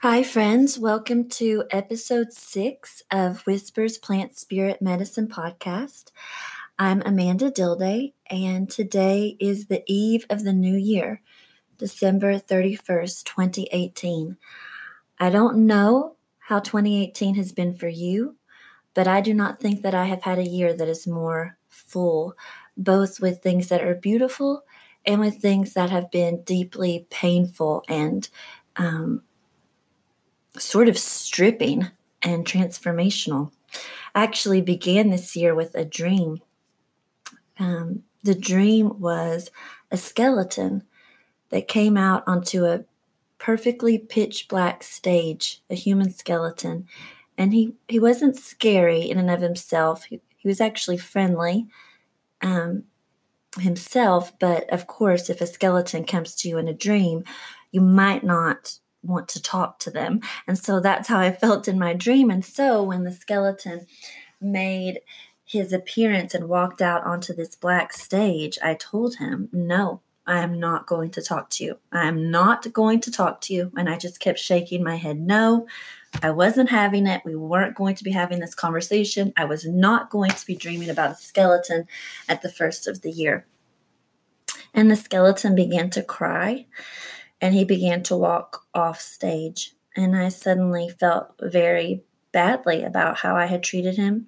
Hi, friends. Welcome to episode six of Whispers Plant Spirit Medicine podcast. I'm Amanda Dilday, and today is the eve of the new year, December 31st, 2018. I don't know how 2018 has been for you, but I do not think that I have had a year that is more full, both with things that are beautiful and with things that have been deeply painful and um, sort of stripping and transformational. I actually began this year with a dream. Um, the dream was a skeleton that came out onto a perfectly pitch black stage, a human skeleton. And he, he wasn't scary in and of himself. He, he was actually friendly um, himself. But of course, if a skeleton comes to you in a dream, you might not want to talk to them. And so that's how I felt in my dream. And so when the skeleton made his appearance and walked out onto this black stage, I told him, No, I am not going to talk to you. I am not going to talk to you. And I just kept shaking my head, No, I wasn't having it. We weren't going to be having this conversation. I was not going to be dreaming about a skeleton at the first of the year. And the skeleton began to cry and he began to walk off stage. And I suddenly felt very badly about how I had treated him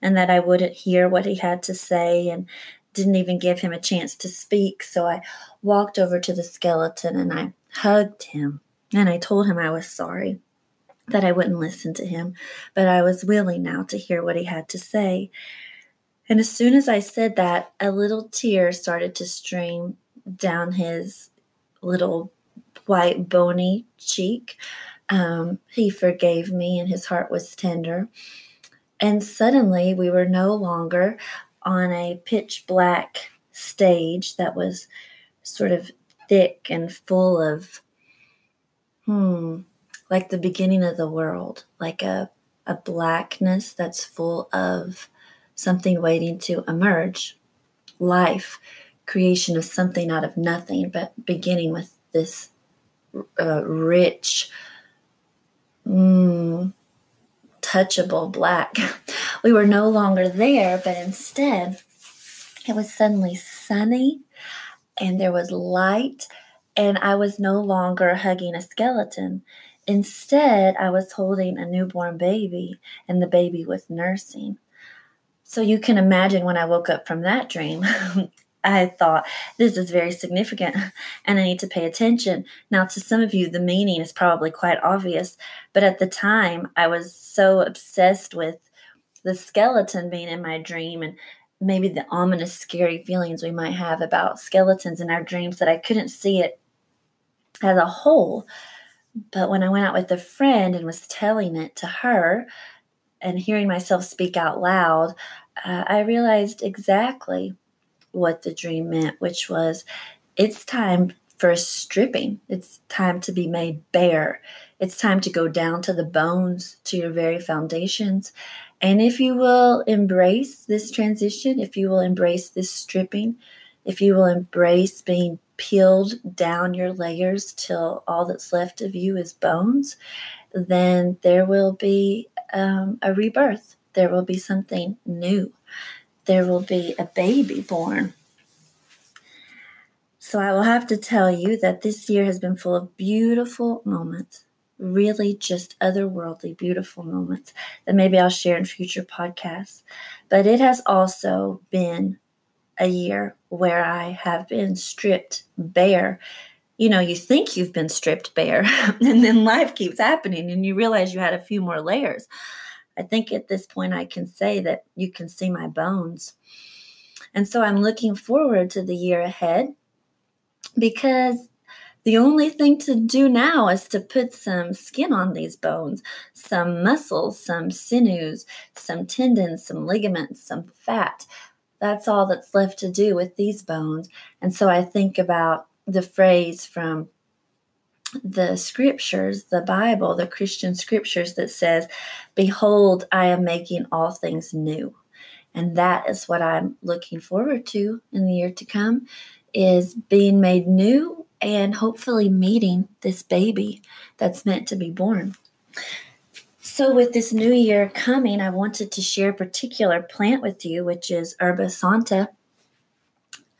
and that I wouldn't hear what he had to say and didn't even give him a chance to speak. So I walked over to the skeleton and I hugged him and I told him I was sorry that I wouldn't listen to him, but I was willing now to hear what he had to say. And as soon as I said that, a little tear started to stream down his little white, bony cheek. Um, he forgave me, and his heart was tender. And suddenly, we were no longer on a pitch black stage that was sort of thick and full of, hmm, like the beginning of the world, like a, a blackness that's full of something waiting to emerge, life, creation of something out of nothing, but beginning with this uh, rich, mm, touchable black. We were no longer there, but instead, it was suddenly sunny and there was light, and I was no longer hugging a skeleton. Instead, I was holding a newborn baby, and the baby was nursing. So you can imagine when I woke up from that dream, I thought this is very significant and I need to pay attention. Now, to some of you, the meaning is probably quite obvious, but at the time, I was so obsessed with the skeleton being in my dream and maybe the ominous, scary feelings we might have about skeletons in our dreams that I couldn't see it as a whole. But when I went out with a friend and was telling it to her and hearing myself speak out loud, uh, I realized exactly what the dream meant, which was it's time for stripping. It's time to be made bare. It's time to go down to the bones, to your very foundations. And if you will embrace this transition, if you will embrace this stripping, if you will embrace being peeled down your layers till all that's left of you is bones, then there will be um, a rebirth. There will be something new there will be a baby born. So I will have to tell you that this year has been full of beautiful moments, really just otherworldly beautiful moments that maybe I'll share in future podcasts. But it has also been a year where I have been stripped bare. You know, you think you've been stripped bare, and then life keeps happening, and you realize you had a few more layers. I think at this point I can say that you can see my bones. And so I'm looking forward to the year ahead because the only thing to do now is to put some skin on these bones, some muscles, some sinews, some tendons, some ligaments, some fat. That's all that's left to do with these bones. And so I think about the phrase from the scriptures, the Bible, the Christian scriptures that says, Behold, I am making all things new. And that is what I'm looking forward to in the year to come is being made new and hopefully meeting this baby that's meant to be born. So, with this new year coming, I wanted to share a particular plant with you, which is Herba Santa,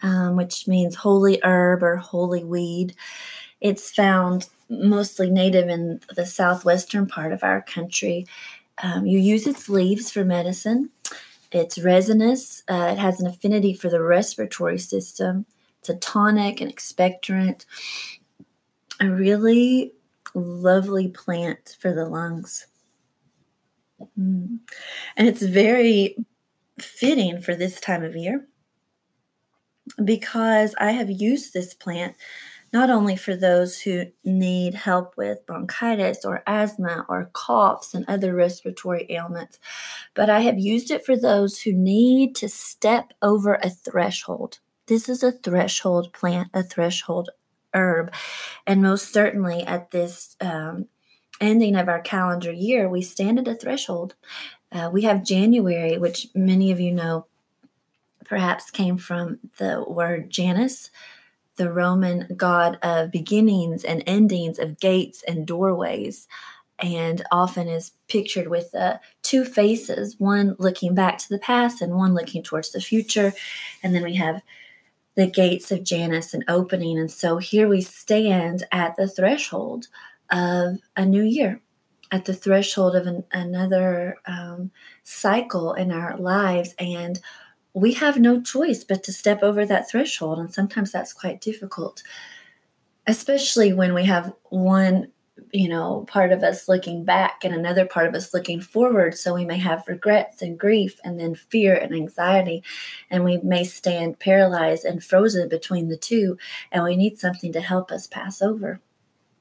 um, which means holy herb or holy weed. It's found mostly native in the southwestern part of our country. Um, you use its leaves for medicine. It's resinous. Uh, it has an affinity for the respiratory system. It's a tonic and expectorant. A really lovely plant for the lungs. Mm. And it's very fitting for this time of year because I have used this plant not only for those who need help with bronchitis or asthma or coughs and other respiratory ailments, but I have used it for those who need to step over a threshold. This is a threshold plant, a threshold herb. And most certainly at this um, ending of our calendar year, we stand at a threshold. Uh, we have January, which many of you know perhaps came from the word Janus, the Roman god of beginnings and endings, of gates and doorways, and often is pictured with uh, two faces, one looking back to the past and one looking towards the future. And then we have the gates of Janus and opening. And so here we stand at the threshold of a new year, at the threshold of an, another um, cycle in our lives. And we have no choice but to step over that threshold. And sometimes that's quite difficult, especially when we have one you know, part of us looking back and another part of us looking forward. So we may have regrets and grief and then fear and anxiety. And we may stand paralyzed and frozen between the two. And we need something to help us pass over.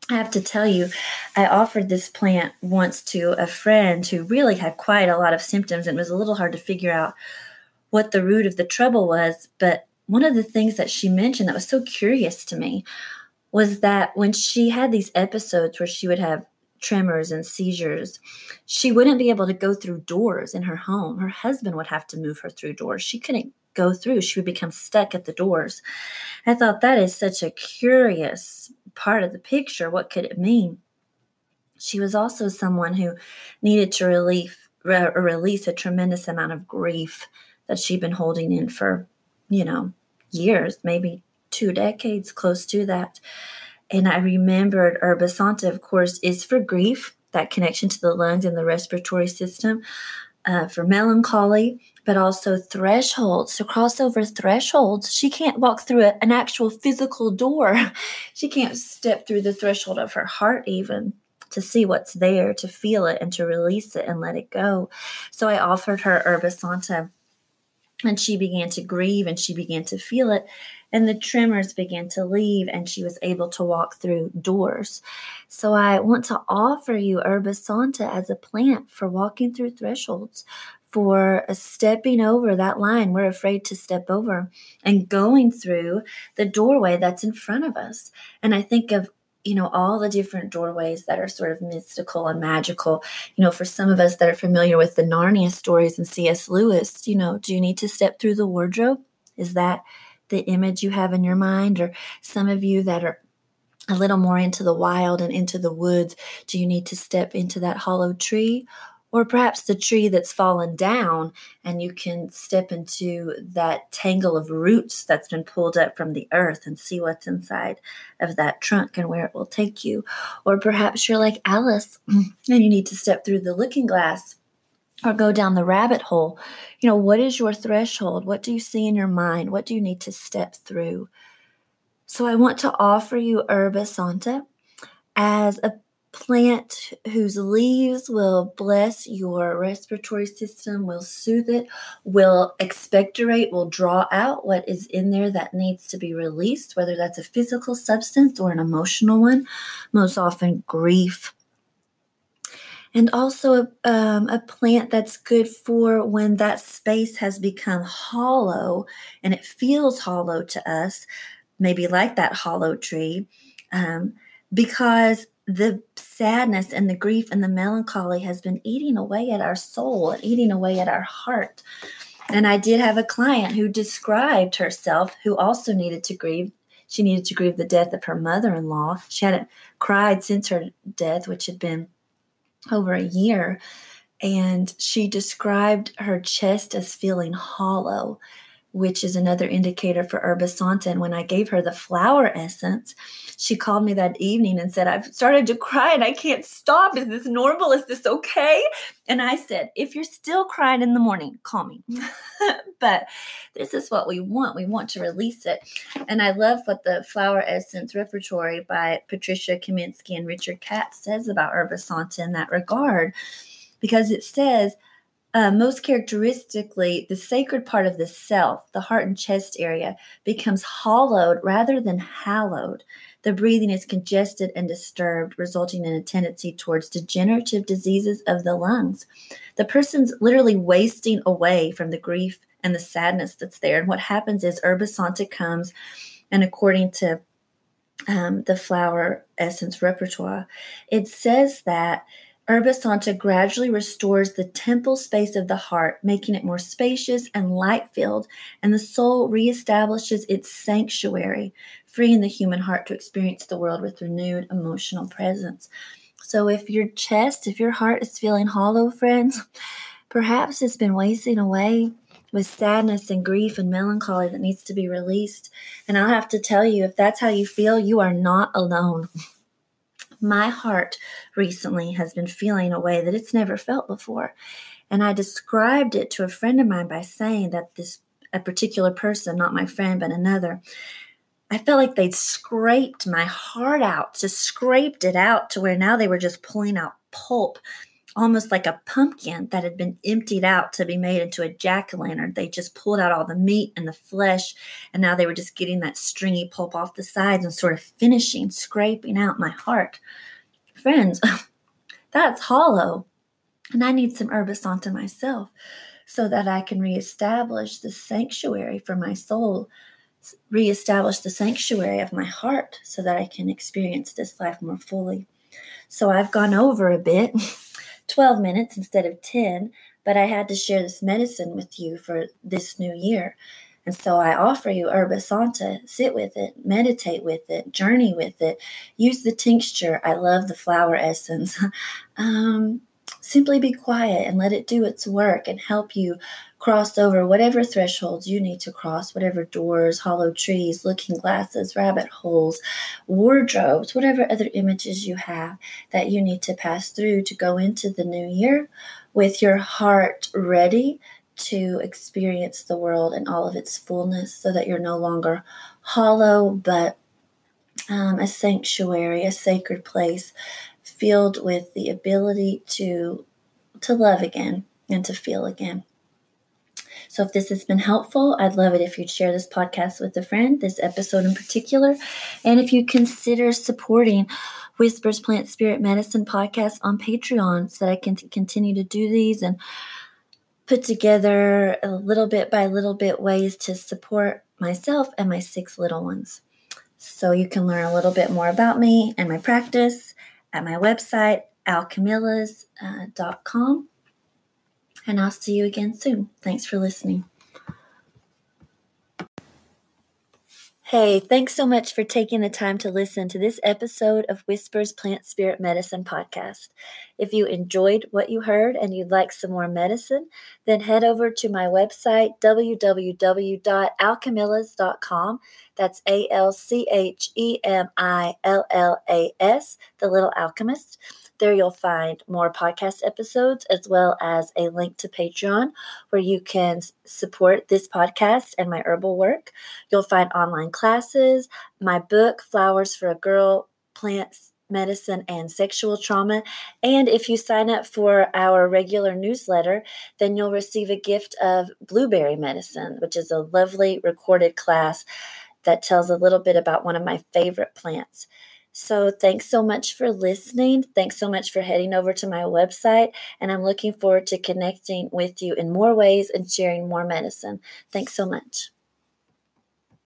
I have to tell you, I offered this plant once to a friend who really had quite a lot of symptoms and it was a little hard to figure out what the root of the trouble was. But one of the things that she mentioned that was so curious to me was that when she had these episodes where she would have tremors and seizures, she wouldn't be able to go through doors in her home. Her husband would have to move her through doors. She couldn't go through, she would become stuck at the doors. I thought that is such a curious part of the picture. What could it mean? She was also someone who needed to relief, re- release a tremendous amount of grief that she'd been holding in for, you know, years, maybe two decades, close to that. And I remembered Herba Santa, of course, is for grief, that connection to the lungs and the respiratory system, uh, for melancholy, but also thresholds. To cross over thresholds, she can't walk through a, an actual physical door. she can't step through the threshold of her heart, even to see what's there, to feel it, and to release it and let it go. So I offered her Herba Santa, and she began to grieve and she began to feel it and the tremors began to leave and she was able to walk through doors. So I want to offer you Herba Santa as a plant for walking through thresholds, for stepping over that line we're afraid to step over and going through the doorway that's in front of us. And I think of you know all the different doorways that are sort of mystical and magical. You know for some of us that are familiar with the narnia stories and cs lewis you know do you need to step through the wardrobe? Is that the image you have in your mind, or some of you that are a little more into the wild and into the woods, do you need to step into that hollow tree? Or perhaps the tree that's fallen down and you can step into that tangle of roots that's been pulled up from the earth and see what's inside of that trunk and where it will take you. Or perhaps you're like Alice and you need to step through the looking glass or go down the rabbit hole. You know, what is your threshold? What do you see in your mind? What do you need to step through? So, I want to offer you Herba Santa as a plant whose leaves will bless your respiratory system, will soothe it, will expectorate, will draw out what is in there that needs to be released, whether that's a physical substance or an emotional one, most often grief. And also a, um, a plant that's good for when that space has become hollow and it feels hollow to us, maybe like that hollow tree, um, because the sadness and the grief and the melancholy has been eating away at our soul and eating away at our heart. And I did have a client who described herself who also needed to grieve she needed to grieve the death of her mother in law. She hadn't cried since her death, which had been over a year. And she described her chest as feeling hollow which is another indicator for herbisanta. And when I gave her the flower essence, she called me that evening and said, I've started to cry and I can't stop. Is this normal? Is this okay? And I said, If you're still crying in the morning, call me. but this is what we want. We want to release it. And I love what the flower essence repertory by Patricia Kaminski and Richard Katz says about herbisanta in that regard, because it says, uh, most characteristically, the sacred part of the self, the heart and chest area, becomes hollowed rather than hallowed. The breathing is congested and disturbed, resulting in a tendency towards degenerative diseases of the lungs. The person's literally wasting away from the grief and the sadness that's there. And what happens is Herba Santa comes, and according to um, the flower essence repertoire, it says that Herba Santa gradually restores the temple space of the heart, making it more spacious and light filled, and the soul reestablishes its sanctuary, freeing the human heart to experience the world with renewed emotional presence. So, if your chest, if your heart is feeling hollow, friends, perhaps it's been wasting away with sadness and grief and melancholy that needs to be released. And I'll have to tell you, if that's how you feel, you are not alone. my heart recently has been feeling a way that it's never felt before. And I described it to a friend of mine by saying that this a particular person, not my friend, but another, I felt like they'd scraped my heart out, just scraped it out to where now they were just pulling out pulp almost like a pumpkin that had been emptied out to be made into a jack o' lantern. They just pulled out all the meat and the flesh, and now they were just getting that stringy pulp off the sides and sort of finishing, scraping out my heart. Friends, that's hollow. And I need some santa myself so that I can reestablish the sanctuary for my soul, reestablish the sanctuary of my heart so that I can experience this life more fully. So I've gone over a bit. 12 minutes instead of 10, but I had to share this medicine with you for this new year. And so I offer you Herba Santa. Sit with it, meditate with it, journey with it, use the tincture. I love the flower essence. um, simply be quiet and let it do its work and help you cross over whatever thresholds you need to cross, whatever doors, hollow trees, looking glasses, rabbit holes, wardrobes, whatever other images you have that you need to pass through to go into the new year with your heart ready to experience the world in all of its fullness so that you're no longer hollow, but um, a sanctuary, a sacred place filled with the ability to to love again and to feel again. So, if this has been helpful, I'd love it if you'd share this podcast with a friend, this episode in particular. And if you consider supporting Whispers Plant Spirit Medicine podcast on Patreon so that I can t- continue to do these and put together a little bit by little bit ways to support myself and my six little ones. So, you can learn a little bit more about me and my practice at my website, alchemillas.com uh, and I'll see you again soon. Thanks for listening. Hey, thanks so much for taking the time to listen to this episode of Whispers Plant Spirit Medicine podcast. If you enjoyed what you heard and you'd like some more medicine, then head over to my website, www.alchemillas.com. That's A L C H E M I L L A S, the little alchemist. There you'll find more podcast episodes as well as a link to Patreon where you can support this podcast and my herbal work. You'll find online classes, my book, Flowers for a Girl, Plants, Medicine, and Sexual Trauma. And if you sign up for our regular newsletter, then you'll receive a gift of blueberry medicine, which is a lovely recorded class that tells a little bit about one of my favorite plants. So, thanks so much for listening. Thanks so much for heading over to my website. And I'm looking forward to connecting with you in more ways and sharing more medicine. Thanks so much.